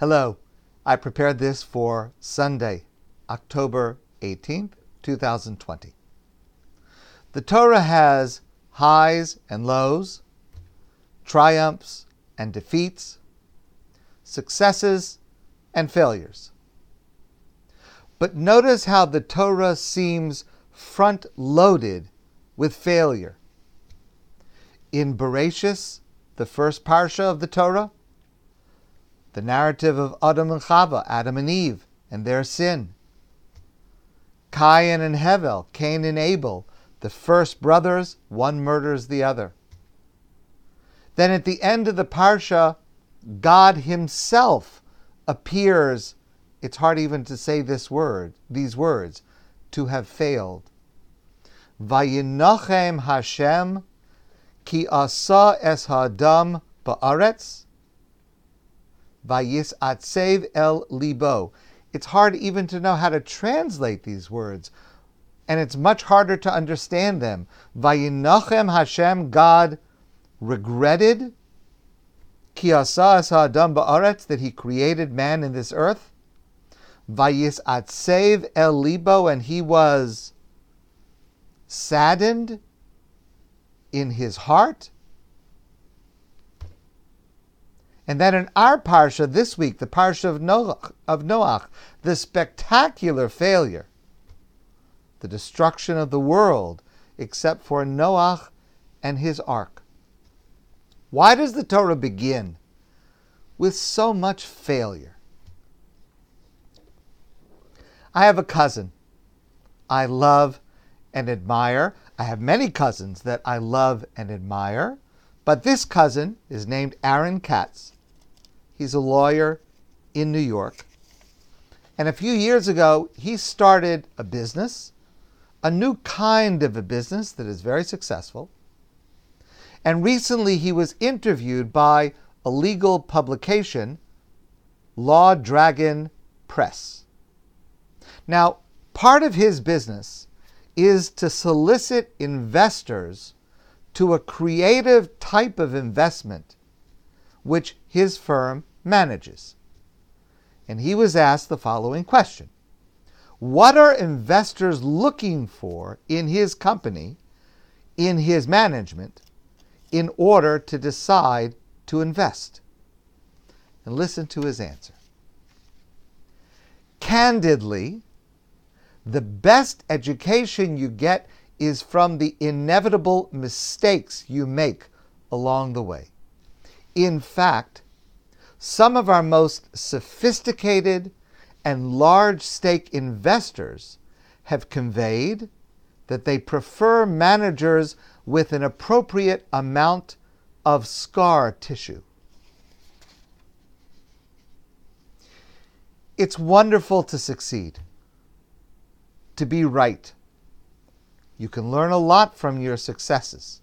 Hello, I prepared this for Sunday, October 18th, 2020. The Torah has highs and lows, triumphs and defeats, successes and failures. But notice how the Torah seems front loaded with failure. In Bereshis, the first parsha of the Torah, the narrative of Adam and Chava, Adam and Eve, and their sin. Cain and Hevel, Cain and Abel, the first brothers, one murders the other. Then at the end of the parsha, God Himself appears. It's hard even to say this word, these words, to have failed. Vayinochem Hashem ki asa es hadam ba'aretz vayis atsev el libo. It's hard even to know how to translate these words, and it's much harder to understand them. Vayinochem Hashem, God regretted ki asa es hadam ba'aretz that He created man in this earth. Vayis atsev el libo, and He was saddened in his heart. And then in our parsha this week, the parsha of Noach, of Noach, the spectacular failure, the destruction of the world, except for Noach and his ark. Why does the Torah begin with so much failure? I have a cousin I love and admire. I have many cousins that I love and admire, but this cousin is named Aaron Katz. He's a lawyer in New York. And a few years ago, he started a business, a new kind of a business that is very successful. And recently, he was interviewed by a legal publication, Lawdragon Press. Now, part of his business is to solicit investors to a creative type of investment which his firm manages. And he was asked the following question What are investors looking for in his company, in his management, in order to decide to invest? And listen to his answer. Candidly, the best education you get is from the inevitable mistakes you make along the way. In fact, some of our most sophisticated and large stake investors have conveyed that they prefer managers with an appropriate amount of scar tissue. It's wonderful to succeed to be right. You can learn a lot from your successes,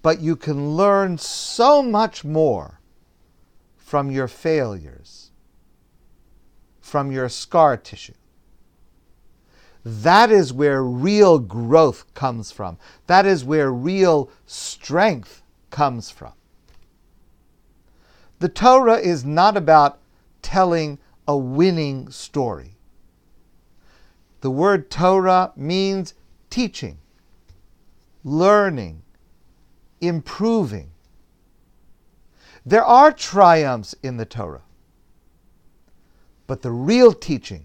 but you can learn so much more from your failures, from your scar tissue. That is where real growth comes from. That is where real strength comes from. The Torah is not about telling a winning story. The word Torah means teaching, learning, improving. There are triumphs in the Torah, but the real teaching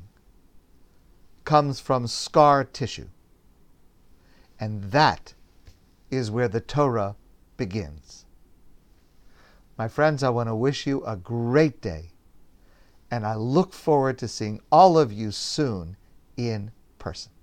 comes from scar tissue. And that is where the Torah begins. My friends, I want to wish you a great day, and I look forward to seeing all of you soon in person.